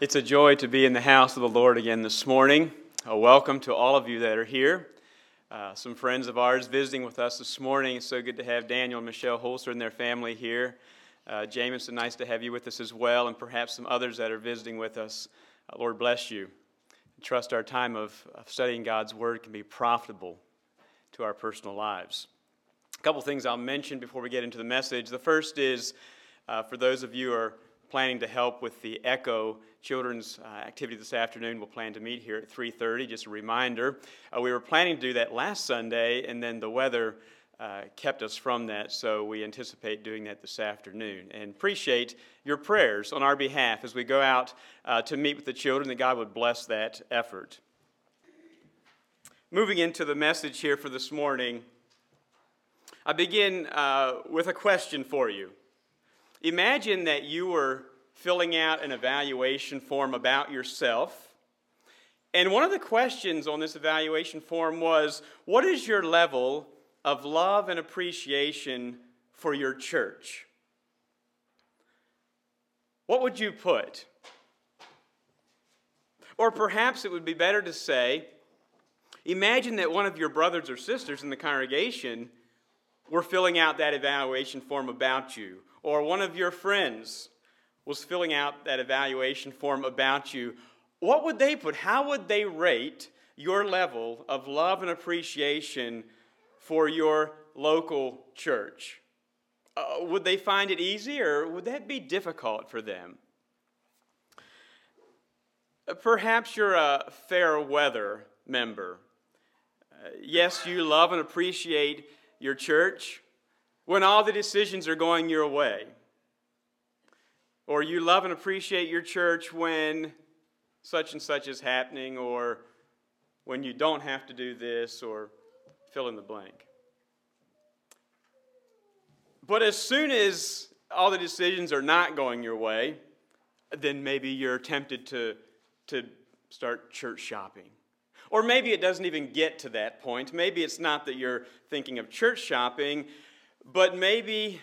It's a joy to be in the house of the Lord again this morning. A welcome to all of you that are here. Uh, some friends of ours visiting with us this morning. It's so good to have Daniel and Michelle Holster and their family here. Uh, Jameson, nice to have you with us as well, and perhaps some others that are visiting with us. Uh, Lord bless you. Trust our time of, of studying God's Word can be profitable to our personal lives. A couple things I'll mention before we get into the message. The first is uh, for those of you who are planning to help with the Echo children's uh, activity this afternoon. We'll plan to meet here at 3:30. Just a reminder, uh, we were planning to do that last Sunday, and then the weather uh, kept us from that. So we anticipate doing that this afternoon, and appreciate your prayers on our behalf as we go out uh, to meet with the children. That God would bless that effort. Moving into the message here for this morning, I begin uh, with a question for you. Imagine that you were filling out an evaluation form about yourself. And one of the questions on this evaluation form was What is your level of love and appreciation for your church? What would you put? Or perhaps it would be better to say, Imagine that one of your brothers or sisters in the congregation were filling out that evaluation form about you or one of your friends was filling out that evaluation form about you, what would they put? How would they rate your level of love and appreciation for your local church? Uh, would they find it easy or would that be difficult for them? Uh, perhaps you're a fair weather member. Uh, yes, you love and appreciate your church, when all the decisions are going your way. Or you love and appreciate your church when such and such is happening, or when you don't have to do this, or fill in the blank. But as soon as all the decisions are not going your way, then maybe you're tempted to, to start church shopping. Or maybe it doesn't even get to that point. Maybe it's not that you're thinking of church shopping, but maybe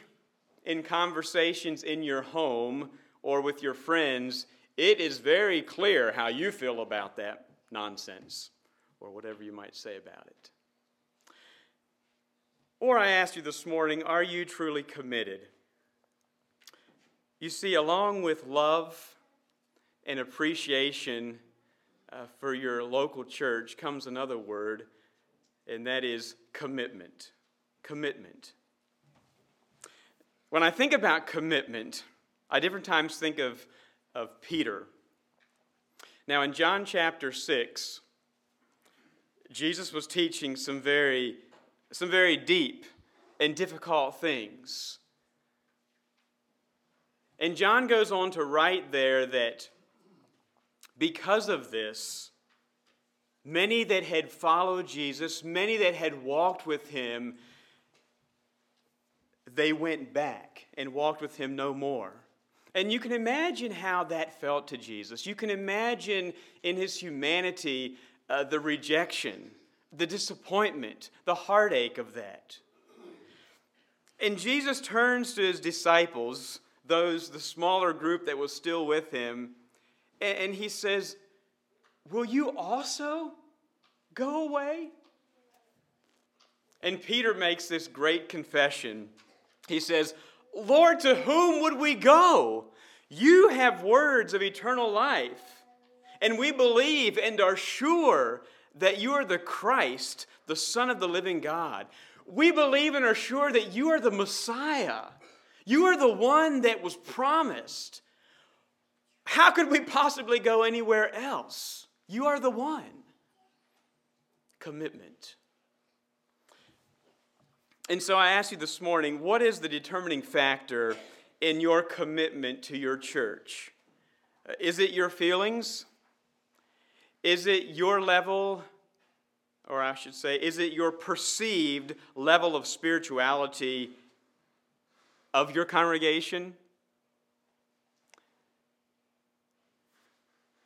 in conversations in your home or with your friends, it is very clear how you feel about that nonsense or whatever you might say about it. Or I asked you this morning, are you truly committed? You see, along with love and appreciation uh, for your local church comes another word, and that is commitment. Commitment. When I think about commitment, I different times think of, of Peter. Now, in John chapter 6, Jesus was teaching some very, some very deep and difficult things. And John goes on to write there that because of this, many that had followed Jesus, many that had walked with him, they went back and walked with him no more. And you can imagine how that felt to Jesus. You can imagine in his humanity uh, the rejection, the disappointment, the heartache of that. And Jesus turns to his disciples, those, the smaller group that was still with him, and, and he says, Will you also go away? And Peter makes this great confession he says, Lord, to whom would we go? You have words of eternal life. And we believe and are sure that you are the Christ, the Son of the living God. We believe and are sure that you are the Messiah. You are the one that was promised. How could we possibly go anywhere else? You are the one. Commitment. And so I ask you this morning what is the determining factor in your commitment to your church? Uh, is it your feelings? Is it your level, or I should say, is it your perceived level of spirituality of your congregation?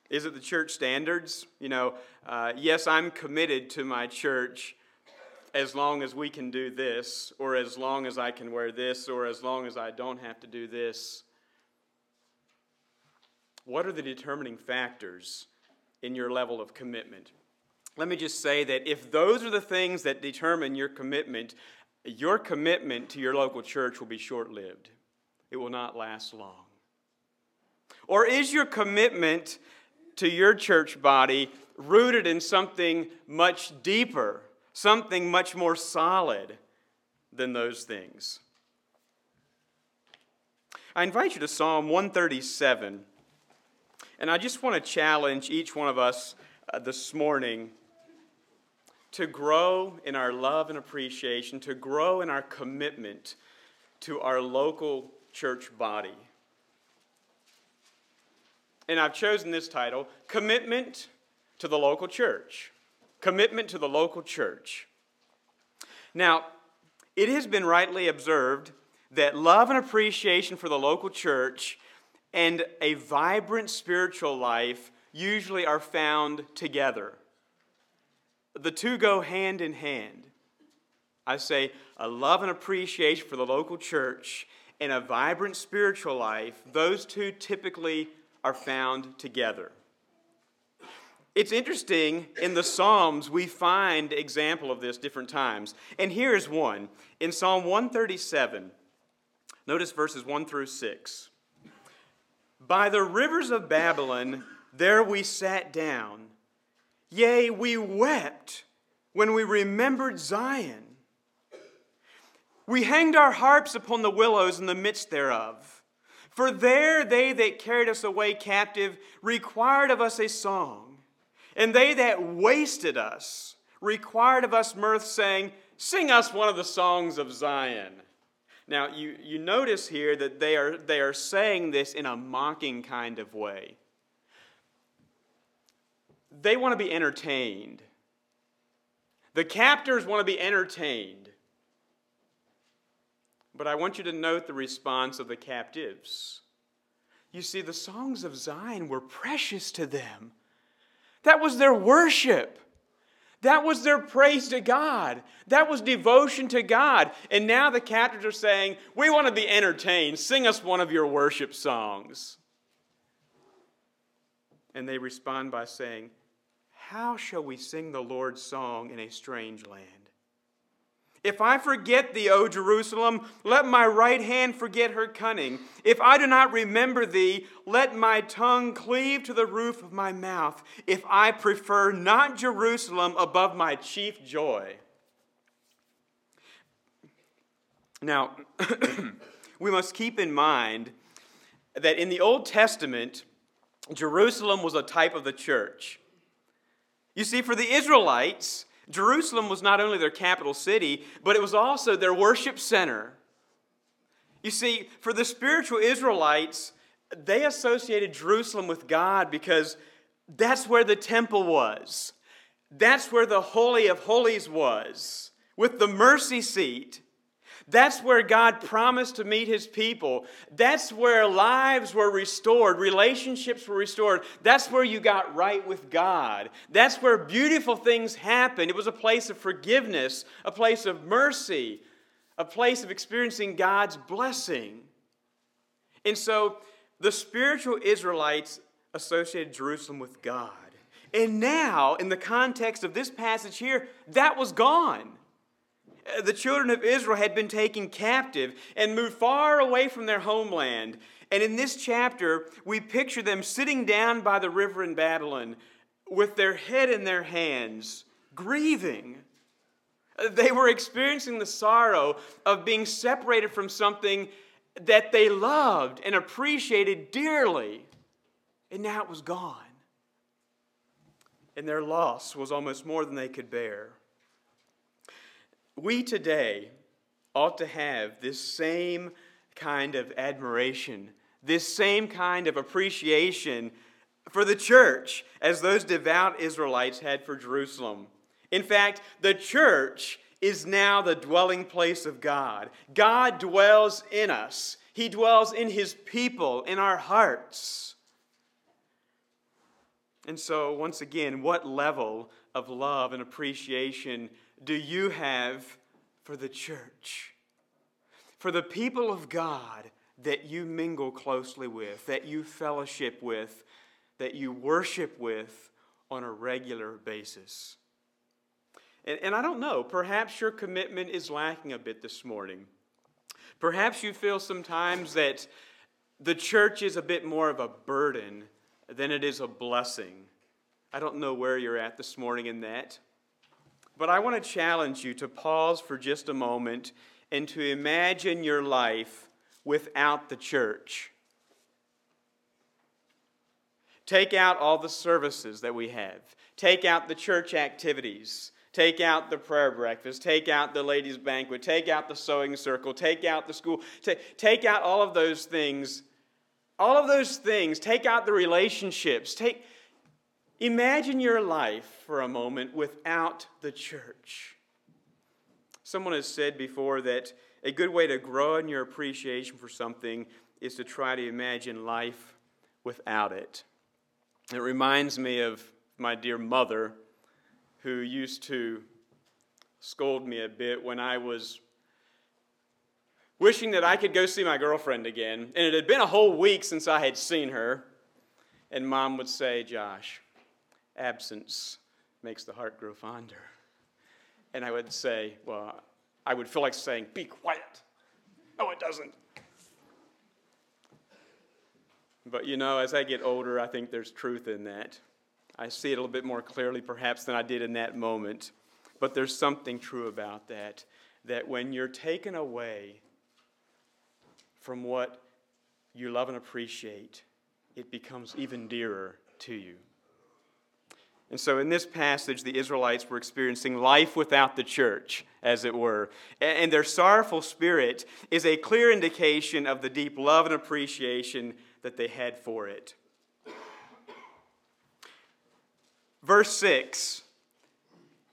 Is it the church standards? You know, uh, yes, I'm committed to my church as long as we can do this, or as long as I can wear this, or as long as I don't have to do this. what are the determining factors in your level of commitment? Let me just say that if those are the things that determine your commitment, your commitment to your local church will be short lived. It will not last long. Or is your commitment to your church body rooted in something much deeper, something much more solid than those things? I invite you to Psalm 137. And I just want to challenge each one of us uh, this morning to grow in our love and appreciation, to grow in our commitment to our local church body. And I've chosen this title Commitment to the Local Church. Commitment to the Local Church. Now, it has been rightly observed that love and appreciation for the local church and a vibrant spiritual life usually are found together. The two go hand in hand. I say a love and appreciation for the local church and a vibrant spiritual life, those two typically are found together. It's interesting, in the Psalms, we find example of this different times. And here's one. In Psalm 137, notice verses 1 through 6. By the rivers of Babylon, there we sat down. Yea, we wept when we remembered Zion. We hanged our harps upon the willows in the midst thereof. For there they that carried us away captive required of us a song, and they that wasted us required of us mirth, saying, Sing us one of the songs of Zion. Now, you, you notice here that they are, they are saying this in a mocking kind of way. They want to be entertained. The captors want to be entertained. But I want you to note the response of the captives. You see, the songs of Zion were precious to them. That was their worship. That was their praise to God. That was devotion to God. And now the captors are saying, We want to be entertained. Sing us one of your worship songs. And they respond by saying, How shall we sing the Lord's song in a strange land? If I forget thee, O Jerusalem, let my right hand forget her cunning. If I do not remember thee, let my tongue cleave to the roof of my mouth. If I prefer not Jerusalem above my chief joy. Now, we must keep in mind that in the Old Testament, Jerusalem was a type of the church. You see, for the Israelites, Jerusalem was not only their capital city, but it was also their worship center. You see, for the spiritual Israelites, they associated Jerusalem with God because that's where the temple was. That's where the Holy of Holies was, with the mercy seat. That's where God promised to meet his people. That's where lives were restored, relationships were restored. That's where you got right with God. That's where beautiful things happened. It was a place of forgiveness, a place of mercy, a place of experiencing God's blessing. And so the spiritual Israelites associated Jerusalem with God. And now, in the context of this passage here, that was gone the children of Israel had been taken captive and moved far away from their homeland. And in this chapter, we picture them sitting down by the river in Babylon with their head in their hands, grieving. They were experiencing the sorrow of being separated from something that they loved and appreciated dearly, and now it was gone. And their loss was almost more than they could bear. We today ought to have this same kind of admiration, this same kind of appreciation for the church as those devout Israelites had for Jerusalem. In fact, the church is now the dwelling place of God. God dwells in us, He dwells in His people, in our hearts. And so, once again, what level of love and appreciation do you have for the church? For the people of God, that you mingle closely with, that you fellowship with, that you worship with on a regular basis. And, and I don't know, perhaps your commitment is lacking a bit this morning. Perhaps you feel sometimes that the church is a bit more of a burden than it is a blessing. I don't know where you're at this morning in that. But I want to challenge you to pause for just a moment and to imagine your life without the church. Take out all the services that we have, take out the church activities. Take out the prayer breakfast. Take out the ladies' banquet. Take out the sewing circle. Take out the school. Take, take out all of those things. All of those things. Take out the relationships. Take, imagine your life for a moment without the church. Someone has said before that a good way to grow in your appreciation for something is to try to imagine life without it. It reminds me of my dear mother who used to scold me a bit when I was wishing that I could go see my girlfriend again. And it had been a whole week since I had seen her. And mom would say, Josh, absence makes the heart grow fonder. And I would say, well, I would feel like saying, be quiet. No, it doesn't. But you know, as I get older, I think there's truth in that. I see it a little bit more clearly, perhaps, than I did in that moment. But there's something true about that. That when you're taken away from what you love and appreciate, it becomes even dearer to you. And so, in this passage, the Israelites were experiencing life without the church, as it were. And their sorrowful spirit is a clear indication of the deep love and appreciation that they had for it. Verse 6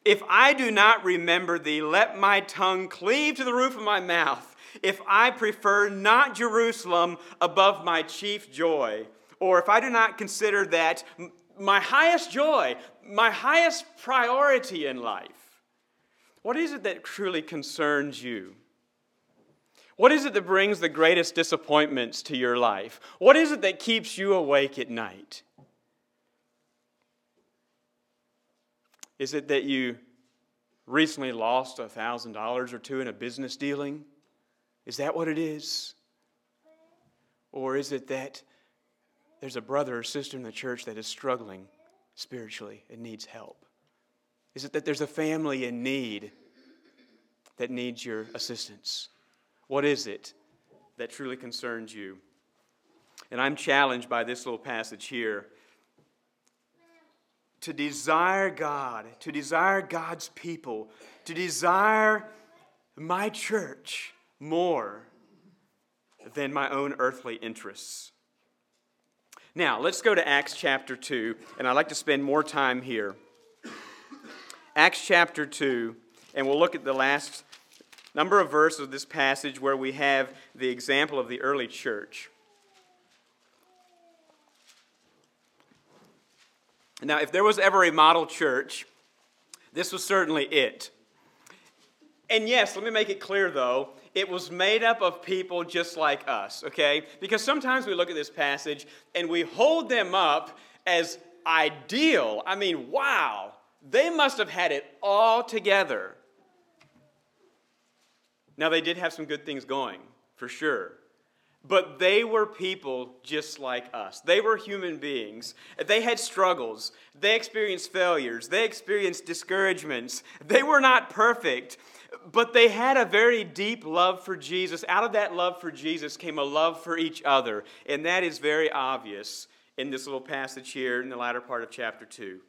If I do not remember thee, let my tongue cleave to the roof of my mouth. If I prefer not Jerusalem above my chief joy, or if I do not consider that my highest joy, my highest priority in life, what is it that truly concerns you? What is it that brings the greatest disappointments to your life? What is it that keeps you awake at night? Is it that you recently lost a $1,000 or two in a business dealing? Is that what it is? Or is it that there's a brother or sister in the church that is struggling spiritually and needs help? Is it that there's a family in need that needs your assistance? What is it that truly concerns you? And I'm challenged by this little passage here to desire God, to desire God's people, to desire my church more than my own earthly interests. Now, let's go to Acts chapter 2, and I'd like to spend more time here. Acts chapter 2, and we'll look at the last number of verses of this passage where we have the example of the early church. Now, if there was ever a model church, this was certainly it. And yes, let me make it clear though, it was made up of people just like us, okay? Because sometimes we look at this passage and we hold them up as ideal. I mean, wow, they must have had it all together. Now, they did have some good things going, for sure. But they were people just like us. They were human beings. They had struggles. They experienced failures. They experienced discouragements. They were not perfect, but they had a very deep love for Jesus. Out of that love for Jesus came a love for each other. And that is very obvious in this little passage here in the latter part of chapter 2.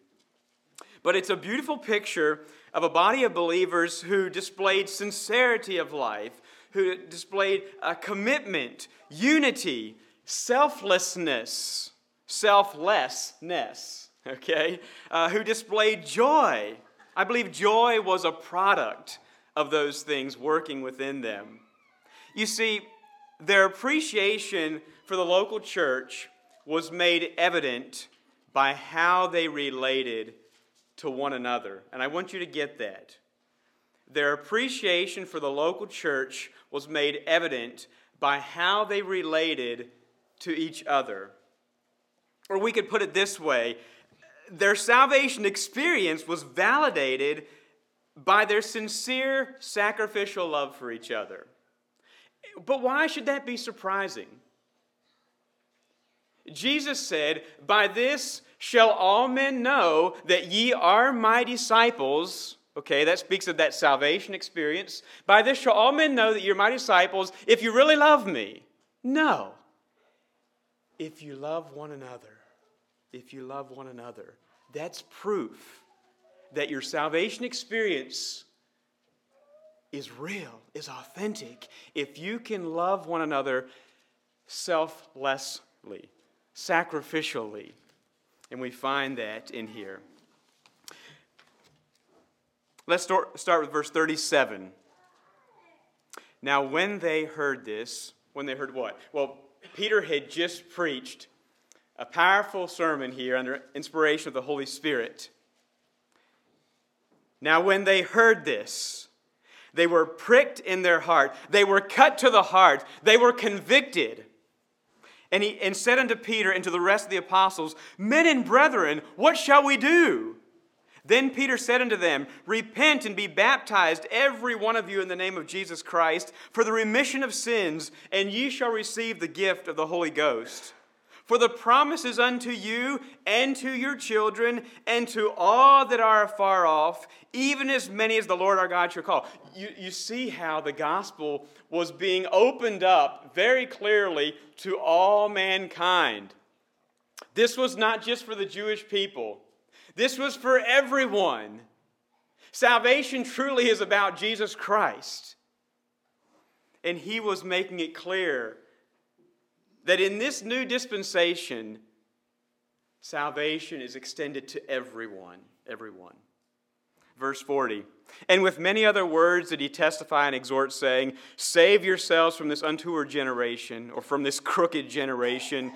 But it's a beautiful picture of a body of believers who displayed sincerity of life, who displayed a commitment, unity, selflessness, selflessness, okay, uh, who displayed joy. I believe joy was a product of those things working within them. You see, their appreciation for the local church was made evident by how they related to one another. And I want you to get that. Their appreciation for the local church was made evident by how they related to each other. Or we could put it this way their salvation experience was validated by their sincere sacrificial love for each other. But why should that be surprising? Jesus said, By this shall all men know that ye are my disciples. Okay, that speaks of that salvation experience. By this shall all men know that you're my disciples if you really love me. No. If you love one another. If you love one another. That's proof that your salvation experience is real, is authentic, if you can love one another selflessly, sacrificially. And we find that in here. Let's start, with verse 37. Now, when they heard this, when they heard what? Well, Peter had just preached a powerful sermon here under inspiration of the Holy Spirit. Now, when they heard this, they were pricked in their heart. They were cut to the heart. They were convicted. And he and said unto Peter and to the rest of the apostles, Men and brethren, what shall we do? Then Peter said unto them, Repent and be baptized, every one of you, in the name of Jesus Christ, for the remission of sins, and ye shall receive the gift of the Holy Ghost. For the promise is unto you and to your children and to all that are afar off, even as many as the Lord our God shall call. You, you see how the gospel was being opened up very clearly to all mankind. This was not just for the Jewish people, this was for everyone. Salvation truly is about Jesus Christ. And he was making it clear that in this new dispensation, salvation is extended to everyone. Everyone. Verse 40. And with many other words did he testify and exhort, saying, Save yourselves from this untoward generation, or from this crooked generation.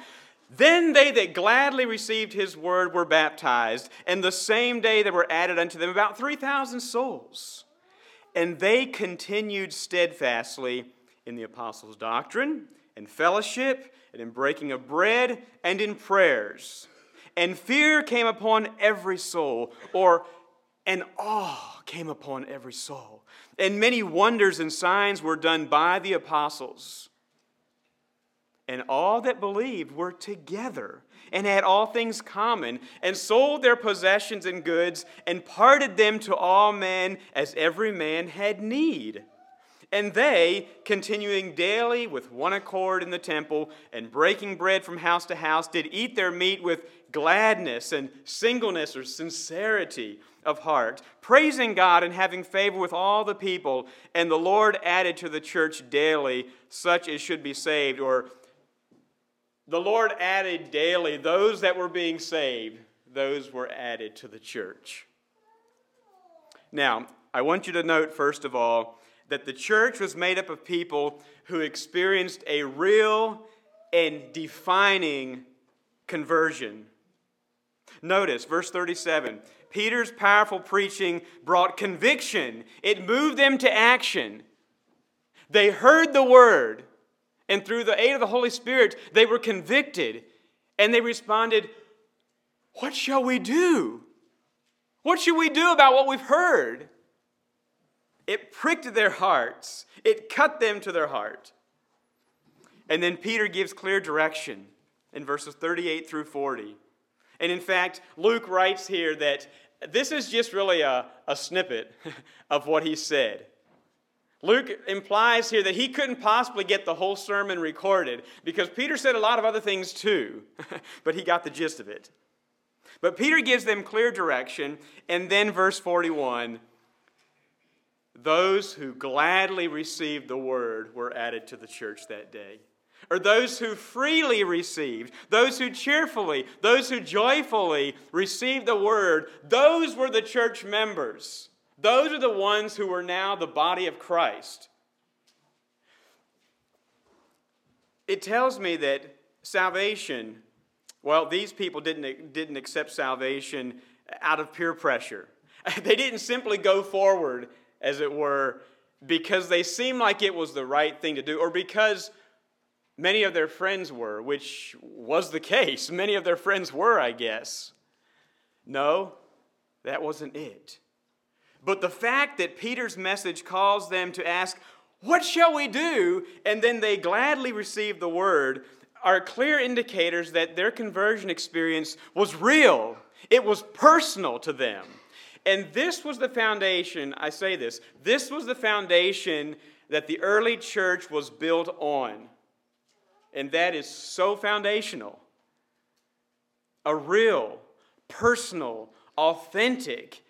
Then they that gladly received his word were baptized, and the same day there were added unto them about 3,000 souls. And they continued steadfastly in the apostles' doctrine and fellowship and in breaking of bread and in prayers. And fear came upon every soul, or an awe came upon every soul. And many wonders and signs were done by the apostles. And all that believed were together and had all things common, and sold their possessions and goods, and parted them to all men as every man had need. And they, continuing daily with one accord in the temple and breaking bread from house to house, did eat their meat with gladness and singleness or sincerity of heart, praising God and having favor with all the people. And the Lord added to the church daily such as should be saved. Or the Lord added daily those that were being saved, those were added to the church. Now, I want you to note, first of all, that the church was made up of people who experienced a real and defining conversion. Notice verse 37 Peter's powerful preaching brought conviction, it moved them to action. They heard the word, and through the aid of the Holy Spirit, they were convicted, and they responded, What shall we do? What should we do about what we've heard? It pricked their hearts, it cut them to their heart. And then Peter gives clear direction in verses 38 through 40. And in fact, Luke writes here that this is just really a, a snippet of what he said. Luke implies here that he couldn't possibly get the whole sermon recorded because Peter said a lot of other things too, but he got the gist of it. But Peter gives them clear direction, and then verse 41 those who gladly received the word were added to the church that day. Or those who freely received, those who cheerfully, those who joyfully received the word, those were the church members. Those are the ones who are now the body of Christ. It tells me that salvation, well, these people didn't, didn't accept salvation out of peer pressure. They didn't simply go forward as it were, because they seemed like it was the right thing to do, or because many of their friends were, which was the case. Many of their friends were, I guess. No, that wasn't it. But the fact that Peter's message caused them to ask, What shall we do? and then they gladly received the word are clear indicators that their conversion experience was real, it was personal to them. And this was the foundation, I say this, this was the foundation that the early church was built on. And that is so foundational. A real, personal, authentic,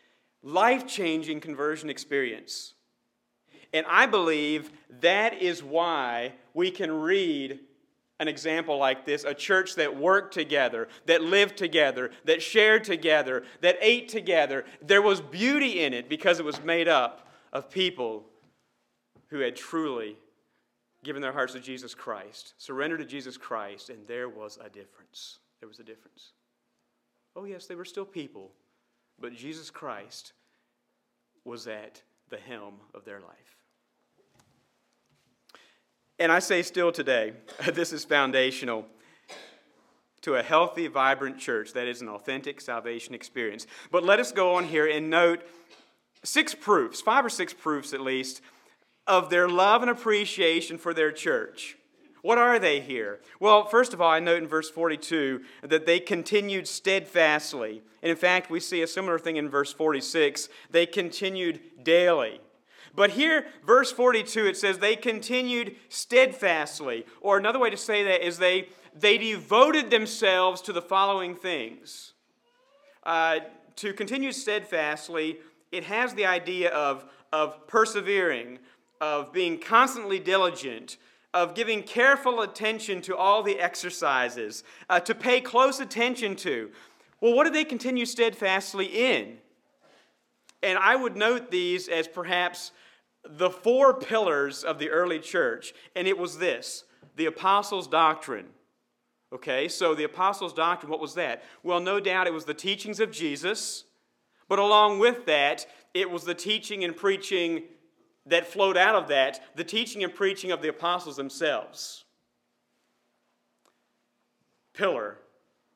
life changing conversion experience. And I believe that is why we can read an example like this a church that worked together, that lived together, that shared together, that ate together. There was beauty in it because it was made up of people who had truly given their hearts to Jesus Christ, surrendered to Jesus Christ, and there was a difference. There was a difference. Oh, yes, they were still people, but Jesus Christ was at the helm of their life. And I say still today, this is foundational to a healthy, vibrant church that is an authentic salvation experience. But let us go on here and note six proofs, five or six proofs at least, of their love and appreciation for their church. What are they here? Well, first of all, I note in verse 42 that they continued steadfastly. And in fact, we see a similar thing in verse 46. They continued daily. But here, verse 42, it says, they continued steadfastly. Or another way to say that is they, they devoted themselves to the following things. Uh, to continue steadfastly, it has the idea of, of persevering, of being constantly diligent, of giving careful attention to all the exercises, uh, to pay close attention to. Well, what do they continue steadfastly in? And I would note these as perhaps the four pillars of the early church, and it was this the apostles' doctrine. Okay, so the apostles' doctrine, what was that? Well, no doubt it was the teachings of Jesus, but along with that, it was the teaching and preaching that flowed out of that, the teaching and preaching of the apostles themselves. Pillar,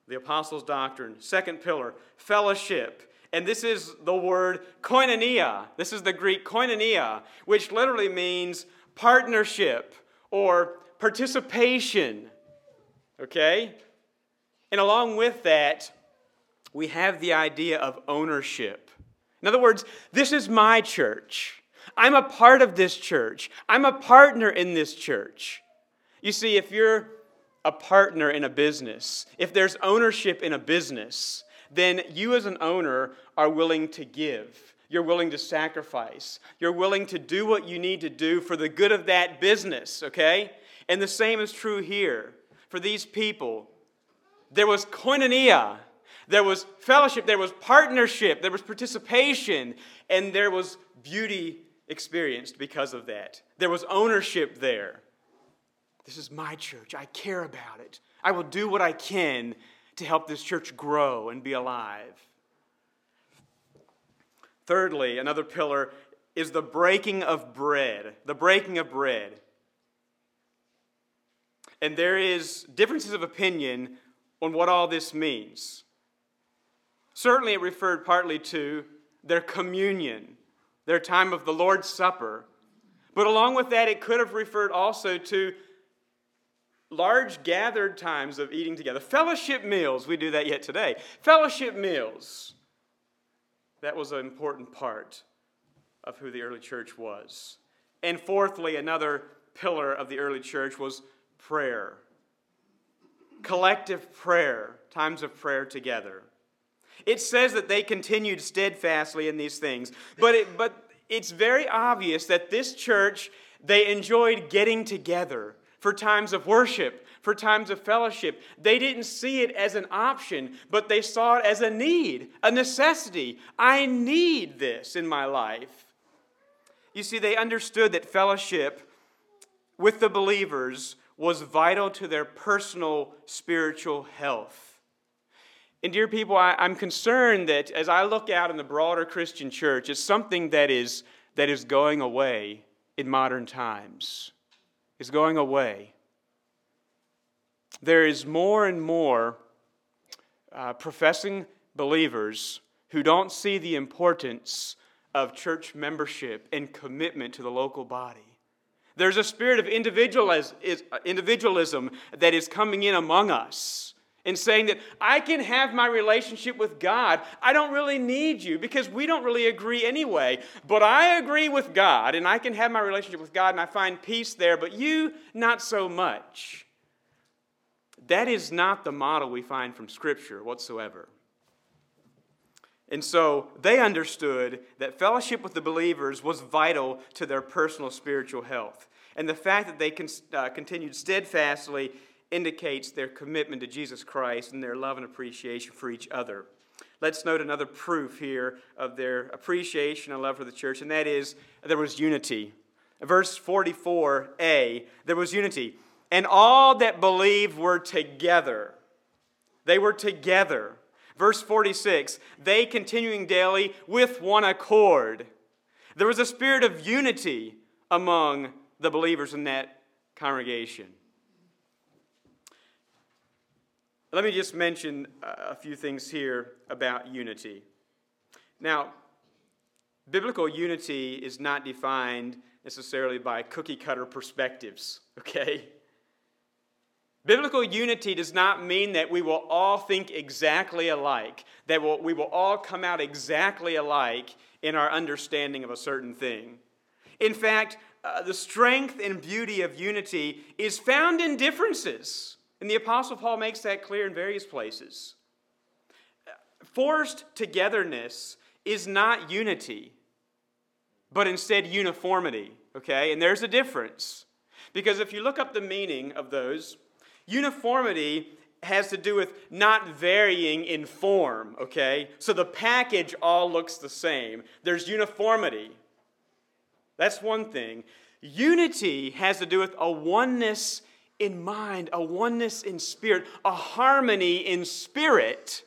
the apostles' doctrine. Second pillar, fellowship. And this is the word koinonia. This is the Greek koinonia, which literally means partnership or participation. Okay? And along with that, we have the idea of ownership. In other words, this is my church. I'm a part of this church. I'm a partner in this church. You see, if you're a partner in a business, if there's ownership in a business, then you as an owner are willing to give. You're willing to sacrifice. You're willing to do what you need to do for the good of that business, okay? And the same is true here. For these people, there was koinonia, there was fellowship, there was partnership, there was participation, and there was beauty experienced because of that. There was ownership there. This is my church. I care about it. I will do what I can to help this church grow and be alive. Thirdly, another pillar is the breaking of bread. The breaking of bread. And there is differences of opinion on what all this means. Certainly, it referred partly to their communion, their time of the Lord's Supper. But along with that, it could have referred also to large gathered times of eating together. Fellowship meals, we do that yet today. Fellowship meals. That was an important part of who the early church was. And fourthly, another pillar of the early church was prayer. Collective prayer, times of prayer together. It says that they continued steadfastly in these things, but, it, but it's very obvious that this church, they enjoyed getting together for times of worship, for times of fellowship. They didn't see it as an option, but they saw it as a need, a necessity. I need this in my life. You see, they understood that fellowship with the believers was vital to their personal spiritual health. And, dear people, I, am concerned that as I look out in the broader Christian church, it's something that is, that is going away in modern times is going away. there is more and more uh, professing believers who don't see the importance of church membership and commitment to the local body. There's a spirit of individualism that is coming in among us and saying that I can have my relationship with God. I don't really need you because we don't really agree anyway. But I agree with God and I can have my relationship with God and I find peace there, but you, not so much. That is not the model we find from Scripture whatsoever. And so they understood that fellowship with the believers was vital to their personal spiritual health. And the fact that they con- uh, continued steadfastly indicates their commitment to Jesus Christ and their love and appreciation for each other. Let's note another proof here of their appreciation and love for the church, and that is there was unity. Verse 44a, there was unity. And all that believed were together. They were together. Verse 46, they continuing daily with one accord. There was a spirit of unity among the believers in that congregation. Let me just mention a few things here about unity. Now, biblical unity is not defined necessarily by cookie cutter perspectives, okay? Biblical unity does not mean that we will all think exactly alike, that we will all come out exactly alike in our understanding of a certain thing. In fact, uh, the strength and beauty of unity is found in differences. And the Apostle Paul makes that clear in various places. Forced togetherness is not unity, but instead uniformity, okay? And there's a difference. Because if you look up the meaning of those, uniformity has to do with not varying in form, okay? So the package all looks the same. There's uniformity. That's one thing. Unity has to do with a oneness in mind, a oneness in spirit, a harmony in spirit.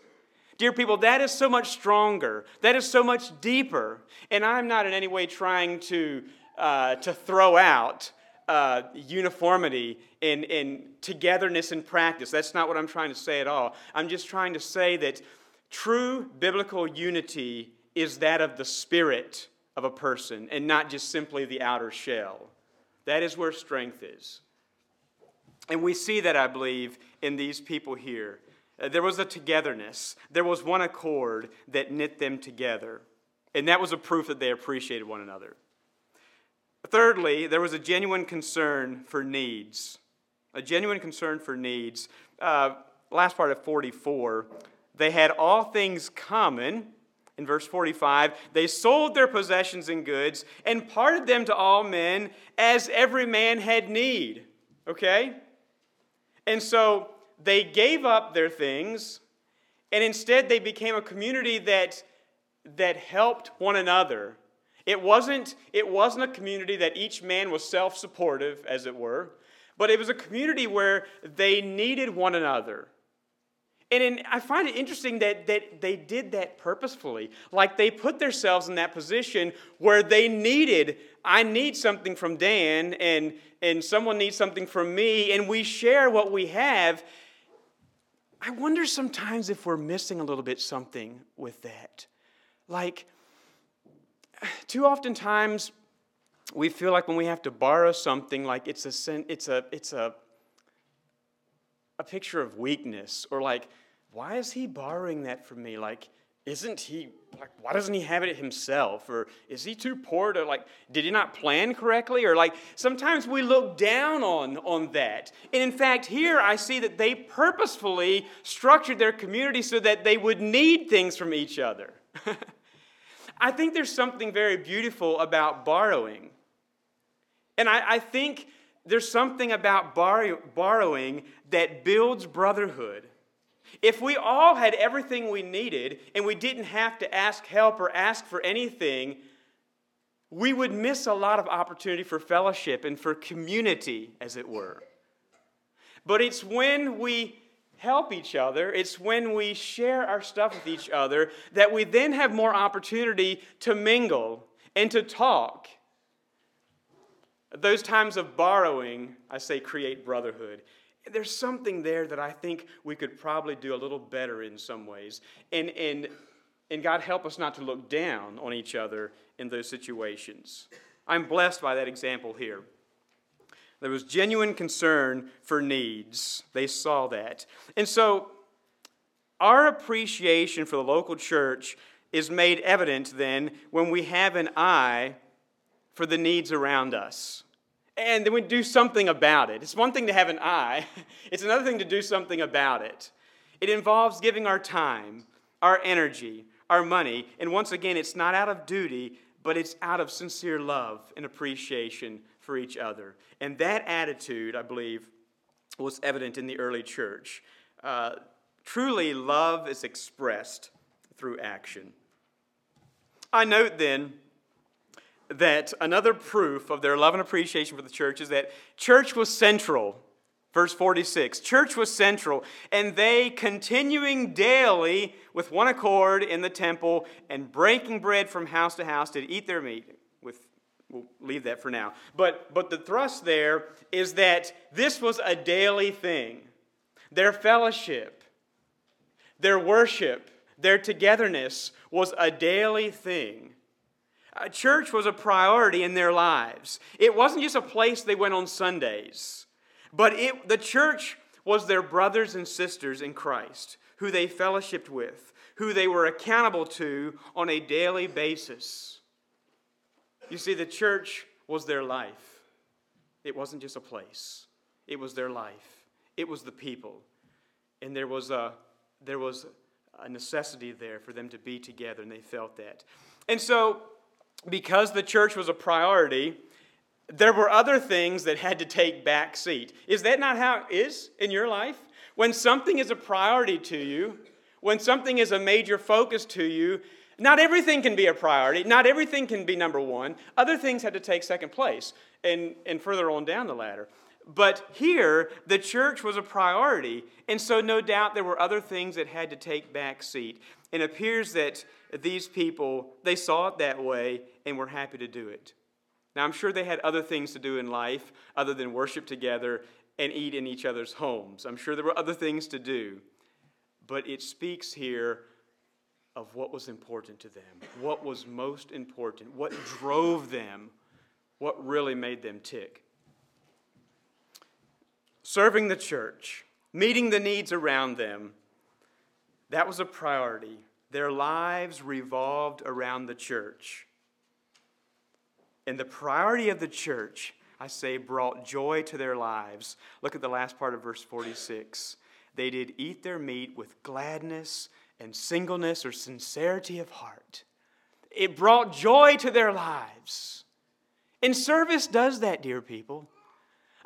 Dear people, that is so much stronger. That is so much deeper. And I'm not in any way trying to, uh, to throw out uh, uniformity in, in togetherness in practice. That's not what I'm trying to say at all. I'm just trying to say that true biblical unity is that of the spirit of a person and not just simply the outer shell. That is where strength is. And we see that, I believe, in these people here. Uh, there was a togetherness, there was one accord that knit them together. And that was a proof that they appreciated one another. Thirdly, there was a genuine concern for needs. A genuine concern for needs. Uh, last part of 44, they had all things common. In verse 45, they sold their possessions and goods and parted them to all men as every man had need. Okay? And so they gave up their things, and instead they became a community that, that helped one another. It wasn't, it wasn't a community that each man was self supportive, as it were, but it was a community where they needed one another. And in, I find it interesting that, that they did that purposefully. Like they put themselves in that position where they needed, I need something from Dan, and, and someone needs something from me, and we share what we have. I wonder sometimes if we're missing a little bit something with that. Like, too often times we feel like when we have to borrow something, like it's a, it's a, it's a, a picture of weakness or like, why is he borrowing that from me? Like, isn't he like why doesn't he have it himself? Or is he too poor to like did he not plan correctly? Or like sometimes we look down on on that. And in fact here i see that they purposefully structured their community so that they would need things from each other. I think there's something very beautiful about borrowing. And i, I think there's something about borrow, borrowing that builds brotherhood if we all had everything we needed and we didn't have to ask help or ask for anything, we would miss a lot of opportunity for fellowship and for community, as it were. But it's when we help each other, it's when we share our stuff with each other that we then have more opportunity to mingle and to talk. Those times of borrowing, I say, create brotherhood. There's something there that I think we could probably do a little better in some ways. And, and, and God help us not to look down on each other in those situations. I'm blessed by that example here. There was genuine concern for needs. They saw that. And so, our appreciation for the local church is made evident then when we have an eye for the needs around us. And then we do something about it. It's one thing to have an eye, it's another thing to do something about it. It involves giving our time, our energy, our money, and once again, it's not out of duty, but it's out of sincere love and appreciation for each other. And that attitude, I believe, was evident in the early church. Uh, truly, love is expressed through action. I note then that another proof of their love and appreciation for the church is that church was central. Verse 46 Church was central, and they continuing daily with one accord in the temple and breaking bread from house to house did eat their meat. With, we'll leave that for now. But, but the thrust there is that this was a daily thing. Their fellowship, their worship, their togetherness was a daily thing. Church was a priority in their lives. It wasn't just a place they went on Sundays, but it, the church was their brothers and sisters in Christ, who they fellowshipped with, who they were accountable to on a daily basis. You see, the church was their life. It wasn't just a place, it was their life, it was the people. And there was a, there was a necessity there for them to be together, and they felt that. And so, because the church was a priority, there were other things that had to take back seat. Is that not how it is in your life? When something is a priority to you, when something is a major focus to you, not everything can be a priority. Not everything can be number one. Other things had to take second place and, and further on down the ladder. But here, the church was a priority, and so no doubt there were other things that had to take back seat. It appears that these people, they saw it that way and were happy to do it. Now, I'm sure they had other things to do in life other than worship together and eat in each other's homes. I'm sure there were other things to do. But it speaks here of what was important to them, what was most important, what drove them, what really made them tick serving the church, meeting the needs around them, that was a priority. Their lives revolved around the church. And the priority of the church, I say, brought joy to their lives. Look at the last part of verse 46. They did eat their meat with gladness and singleness or sincerity of heart. It brought joy to their lives. And service does that, dear people.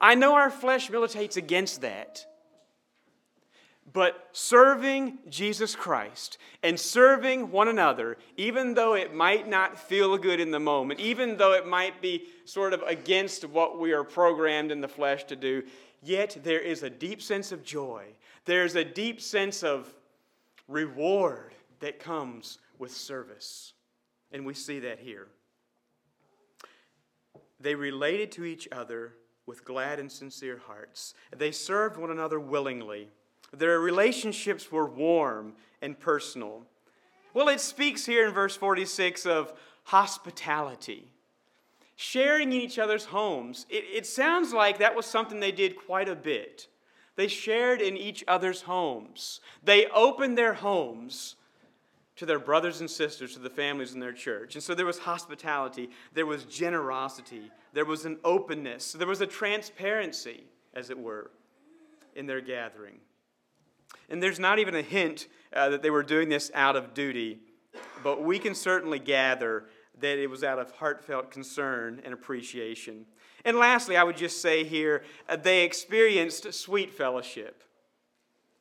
I know our flesh militates against that. But serving Jesus Christ and serving one another, even though it might not feel good in the moment, even though it might be sort of against what we are programmed in the flesh to do, yet there is a deep sense of joy. There's a deep sense of reward that comes with service. And we see that here. They related to each other with glad and sincere hearts. They served one another willingly. Their relationships were warm and personal. Well, it speaks here in verse 46 of hospitality, sharing in each other's homes. It, it sounds like that was something they did quite a bit. They shared in each other's homes, they opened their homes to their brothers and sisters, to the families in their church. And so there was hospitality, there was generosity, there was an openness, there was a transparency, as it were, in their gathering. And there's not even a hint uh, that they were doing this out of duty, but we can certainly gather that it was out of heartfelt concern and appreciation. And lastly, I would just say here, uh, they experienced sweet fellowship.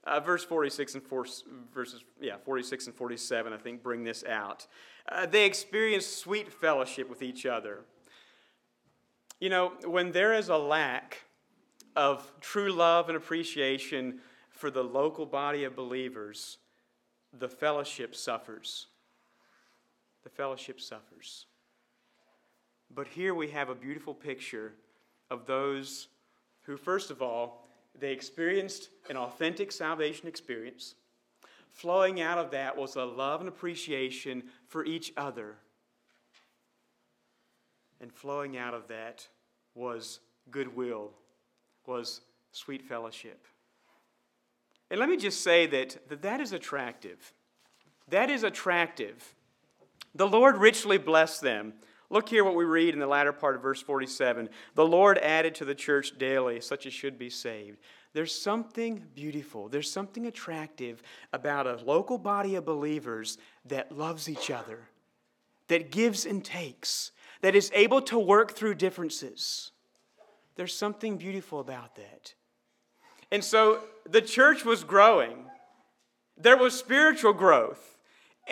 Uh, verse 46 and four, verses yeah 46 and 47 I think bring this out. Uh, they experience sweet fellowship with each other. You know, when there is a lack of true love and appreciation for the local body of believers, the fellowship suffers. The fellowship suffers. But here we have a beautiful picture of those who, first of all, they experienced an authentic salvation experience. Flowing out of that was a love and appreciation for each other. And flowing out of that was goodwill, was sweet fellowship. And let me just say that that, that is attractive. That is attractive. The Lord richly blessed them. Look here what we read in the latter part of verse 47. The Lord added to the church daily such as should be saved. There's something beautiful, there's something attractive about a local body of believers that loves each other, that gives and takes, that is able to work through differences. There's something beautiful about that. And so the church was growing. There was spiritual growth.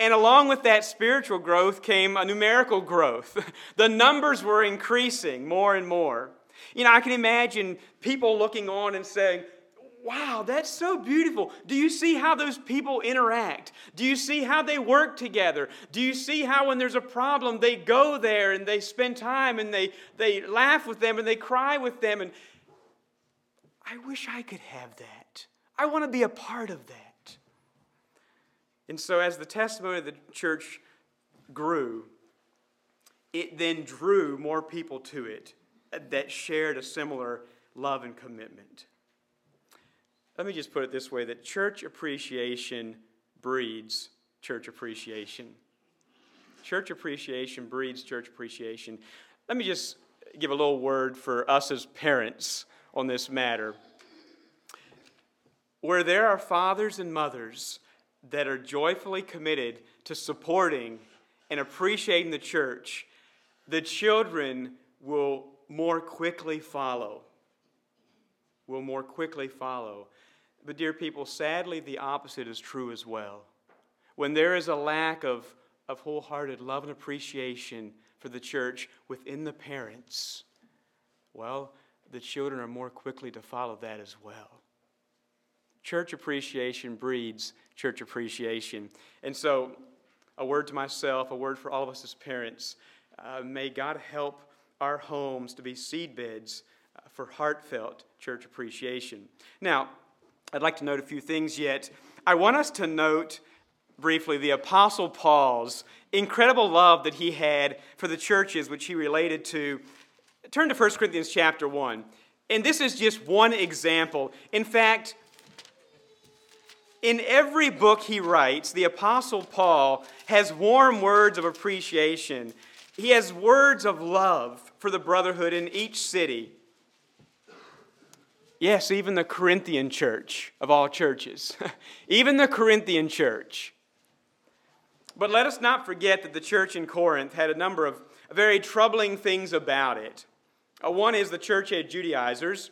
And along with that spiritual growth came a numerical growth. the numbers were increasing more and more. You know, I can imagine people looking on and saying, Wow, that's so beautiful. Do you see how those people interact? Do you see how they work together? Do you see how, when there's a problem, they go there and they spend time and they, they laugh with them and they cry with them? And I wish I could have that. I want to be a part of that. And so, as the testimony of the church grew, it then drew more people to it that shared a similar love and commitment. Let me just put it this way that church appreciation breeds church appreciation. Church appreciation breeds church appreciation. Let me just give a little word for us as parents on this matter. Where there are fathers and mothers that are joyfully committed to supporting and appreciating the church, the children will more quickly follow. Will more quickly follow. But, dear people, sadly, the opposite is true as well. When there is a lack of, of wholehearted love and appreciation for the church within the parents, well, the children are more quickly to follow that as well. Church appreciation breeds church appreciation. And so, a word to myself, a word for all of us as parents. Uh, may God help our homes to be seedbeds uh, for heartfelt church appreciation. Now, I'd like to note a few things yet. I want us to note briefly the Apostle Paul's incredible love that he had for the churches which he related to. Turn to 1 Corinthians chapter 1. And this is just one example. In fact, in every book he writes, the Apostle Paul has warm words of appreciation. He has words of love for the brotherhood in each city. Yes, even the Corinthian church of all churches, even the Corinthian church. But let us not forget that the church in Corinth had a number of very troubling things about it. Uh, one is the church had Judaizers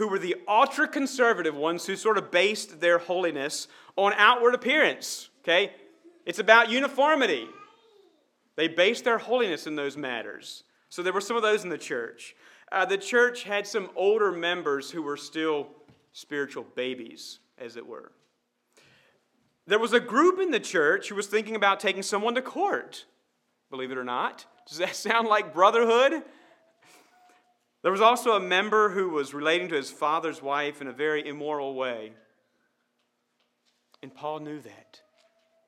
who were the ultra conservative ones who sort of based their holiness on outward appearance. Okay? It's about uniformity. They based their holiness in those matters. So there were some of those in the church. Uh, the church had some older members who were still spiritual babies, as it were. There was a group in the church who was thinking about taking someone to court. Believe it or not. Does that sound like brotherhood? There was also a member who was relating to his father's wife in a very immoral way. And Paul knew that.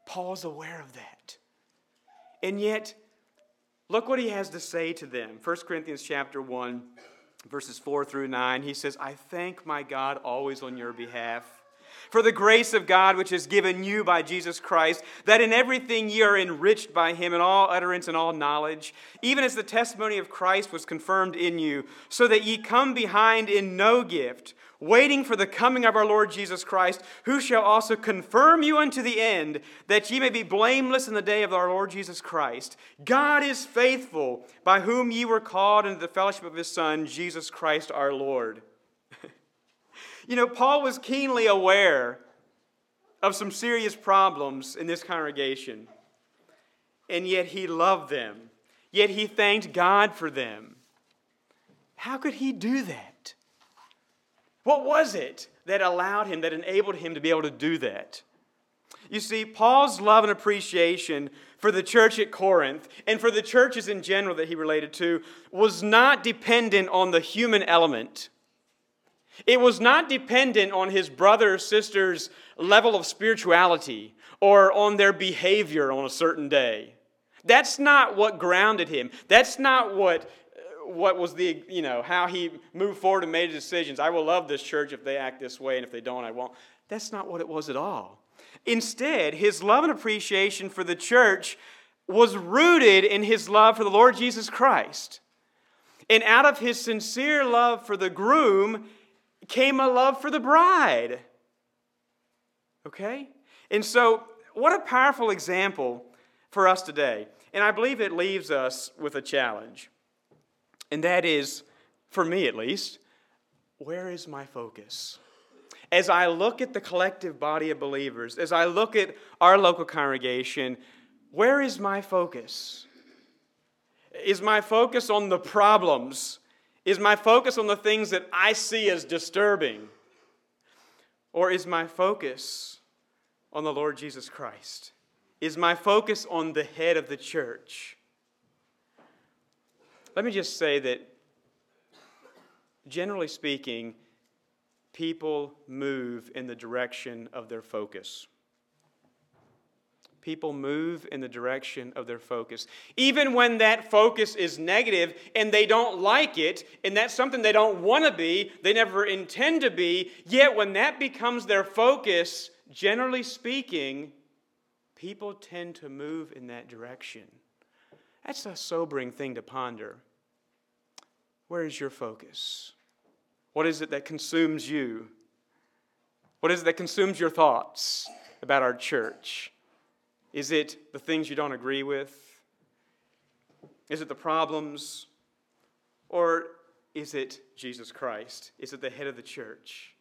Paul's aware of that. And yet, look what he has to say to them. 1 Corinthians chapter 1, verses 4 through 9. He says, I thank my God always on your behalf for the grace of God which is given you by Jesus Christ, that in everything ye are enriched by him in all utterance and all knowledge, even as the testimony of Christ was confirmed in you, so that ye come behind in no gift, waiting for the coming of our Lord Jesus Christ, who shall also confirm you unto the end, that ye may be blameless in the day of our Lord Jesus Christ. God is faithful, by whom ye were called into the fellowship of his Son, Jesus Christ our Lord. You know, Paul was keenly aware of some serious problems in this congregation, and yet he loved them. Yet he thanked God for them. How could he do that? What was it that allowed him, that enabled him to be able to do that? You see, Paul's love and appreciation for the church at Corinth and for the churches in general that he related to was not dependent on the human element. It was not dependent on his brother or sister's level of spirituality or on their behavior on a certain day. That's not what grounded him. That's not what uh, what was the you know how he moved forward and made decisions. I will love this church if they act this way and if they don't I won't. That's not what it was at all. Instead, his love and appreciation for the church was rooted in his love for the Lord Jesus Christ. And out of his sincere love for the groom came a love for the bride. Okay? And so, what a powerful example for us today. And I believe it leaves us with a challenge. And that is, for me at least, where is my focus? As I look at the collective body of believers, as I look at our local congregation, where is my focus? Is my focus on the problems? Is my focus on the things that I see as disturbing? Or is my focus on the Lord Jesus Christ? Is my focus on the head of the church? Let me just say that, generally speaking, people move in the direction of their focus people move in the direction of their focus. Even when that focus is negative and they don't like it, and that's something they don't want to be, they never intend to be, yet when that becomes their focus, generally speaking, people tend to move in that direction. That's a sobering thing to ponder. Where is your focus? What is it that consumes you? What is it that consumes your thoughts about our church? Is it the things you don't agree with? Is it the problems? Or is it Jesus Christ? Is it the head of the church?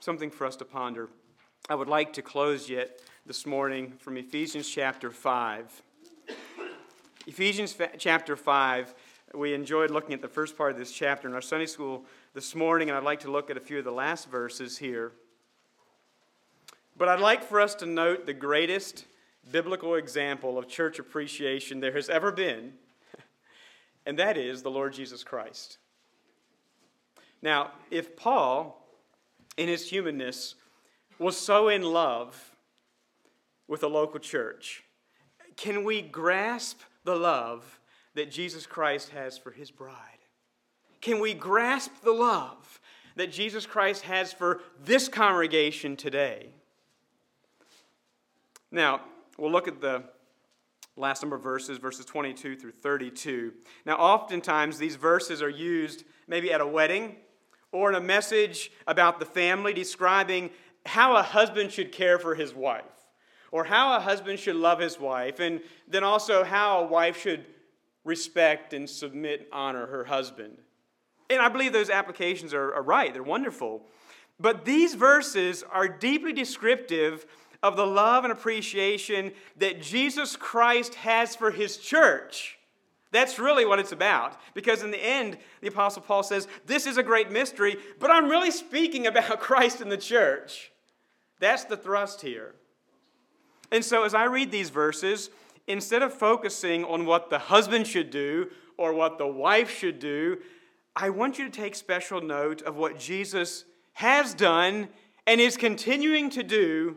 Something for us to ponder. I would like to close yet this morning from Ephesians chapter 5. Ephesians chapter 5, we enjoyed looking at the first part of this chapter in our Sunday school this morning, and I'd like to look at a few of the last verses here. But I'd like for us to note the greatest biblical example of church appreciation there has ever been, and that is the Lord Jesus Christ. Now, if Paul, in his humanness, was so in love with the local church, can we grasp the love that Jesus Christ has for his bride? Can we grasp the love that Jesus Christ has for this congregation today? Now, we'll look at the last number of verses, verses 22 through 32. Now, oftentimes these verses are used maybe at a wedding or in a message about the family describing how a husband should care for his wife or how a husband should love his wife, and then also how a wife should respect and submit, and honor her husband. And I believe those applications are, are right, they're wonderful. But these verses are deeply descriptive of the love and appreciation that Jesus Christ has for his church. That's really what it's about. Because in the end, the Apostle Paul says, This is a great mystery, but I'm really speaking about Christ and the church. That's the thrust here. And so as I read these verses, instead of focusing on what the husband should do or what the wife should do, I want you to take special note of what Jesus has done and is continuing to do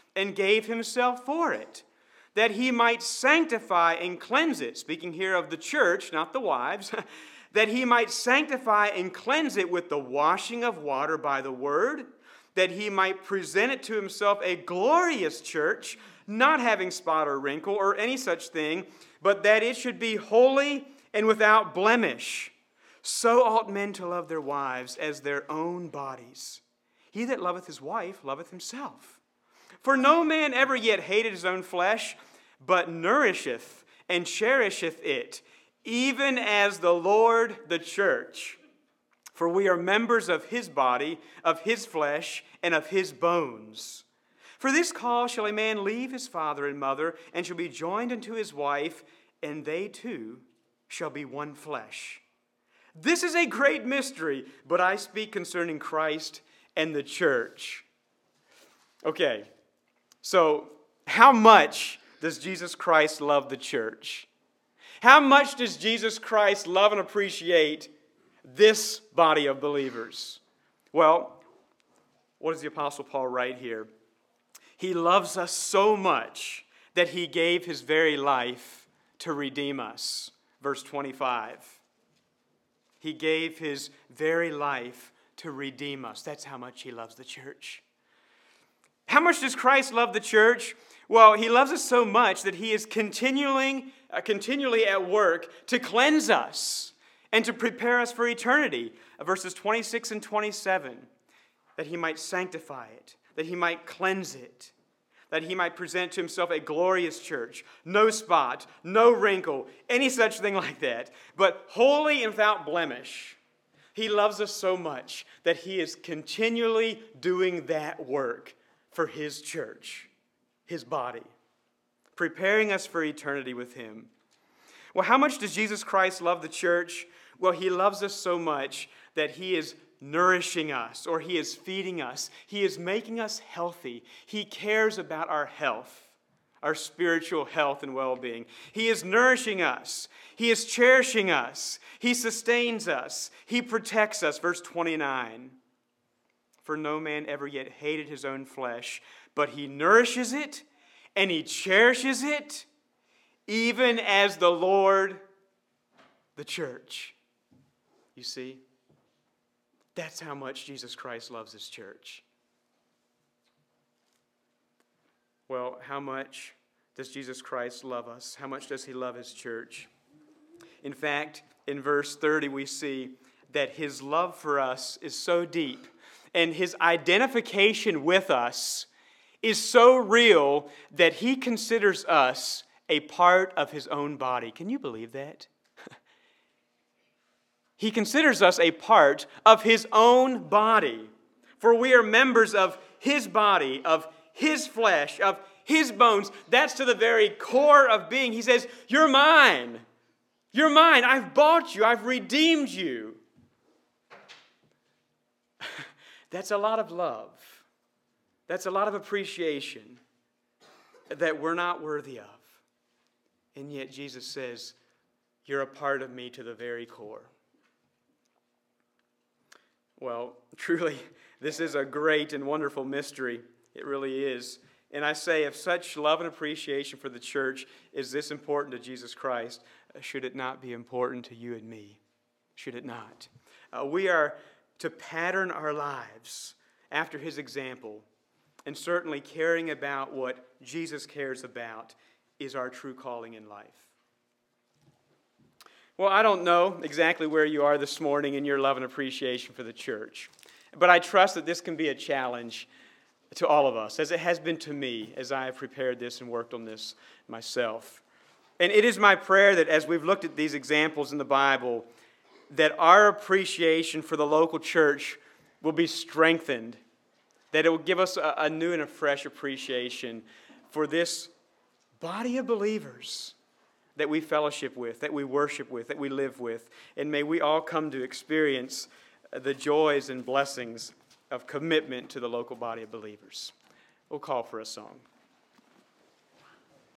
and gave himself for it, that he might sanctify and cleanse it. Speaking here of the church, not the wives, that he might sanctify and cleanse it with the washing of water by the word, that he might present it to himself a glorious church, not having spot or wrinkle or any such thing, but that it should be holy and without blemish. So ought men to love their wives as their own bodies. He that loveth his wife loveth himself. For no man ever yet hated his own flesh, but nourisheth and cherisheth it, even as the Lord the church. for we are members of his body, of his flesh, and of his bones. For this cause shall a man leave his father and mother, and shall be joined unto his wife, and they two shall be one flesh. This is a great mystery, but I speak concerning Christ and the church. Okay, so how much does Jesus Christ love the church? How much does Jesus Christ love and appreciate this body of believers? Well, what does the Apostle Paul write here? He loves us so much that he gave his very life to redeem us. Verse 25. He gave his very life to redeem us. That's how much he loves the church. How much does Christ love the church? Well, he loves us so much that he is continuing, uh, continually at work to cleanse us and to prepare us for eternity. Uh, verses 26 and 27 that he might sanctify it, that he might cleanse it, that he might present to himself a glorious church, no spot, no wrinkle, any such thing like that, but holy and without blemish. He loves us so much that he is continually doing that work for his church, his body, preparing us for eternity with him. Well, how much does Jesus Christ love the church? Well, he loves us so much that he is nourishing us or he is feeding us. He is making us healthy. He cares about our health, our spiritual health and well being. He is nourishing us. He is cherishing us. He sustains us. He protects us. Verse 29 For no man ever yet hated his own flesh, but he nourishes it and he cherishes it, even as the Lord, the church. You see? That's how much Jesus Christ loves his church. Well, how much does Jesus Christ love us? How much does he love his church? In fact, in verse 30, we see that his love for us is so deep and his identification with us is so real that he considers us a part of his own body. Can you believe that? He considers us a part of his own body. For we are members of his body, of his flesh, of his bones. That's to the very core of being. He says, You're mine. You're mine. I've bought you. I've redeemed you. That's a lot of love. That's a lot of appreciation that we're not worthy of. And yet Jesus says, You're a part of me to the very core. Well, truly, this is a great and wonderful mystery. It really is. And I say, if such love and appreciation for the church is this important to Jesus Christ, should it not be important to you and me? Should it not? Uh, we are to pattern our lives after his example, and certainly caring about what Jesus cares about is our true calling in life. Well, I don't know exactly where you are this morning in your love and appreciation for the church, but I trust that this can be a challenge to all of us, as it has been to me as I have prepared this and worked on this myself. And it is my prayer that as we've looked at these examples in the Bible, that our appreciation for the local church will be strengthened, that it will give us a, a new and a fresh appreciation for this body of believers that we fellowship with, that we worship with, that we live with. And may we all come to experience the joys and blessings of commitment to the local body of believers. We'll call for a song.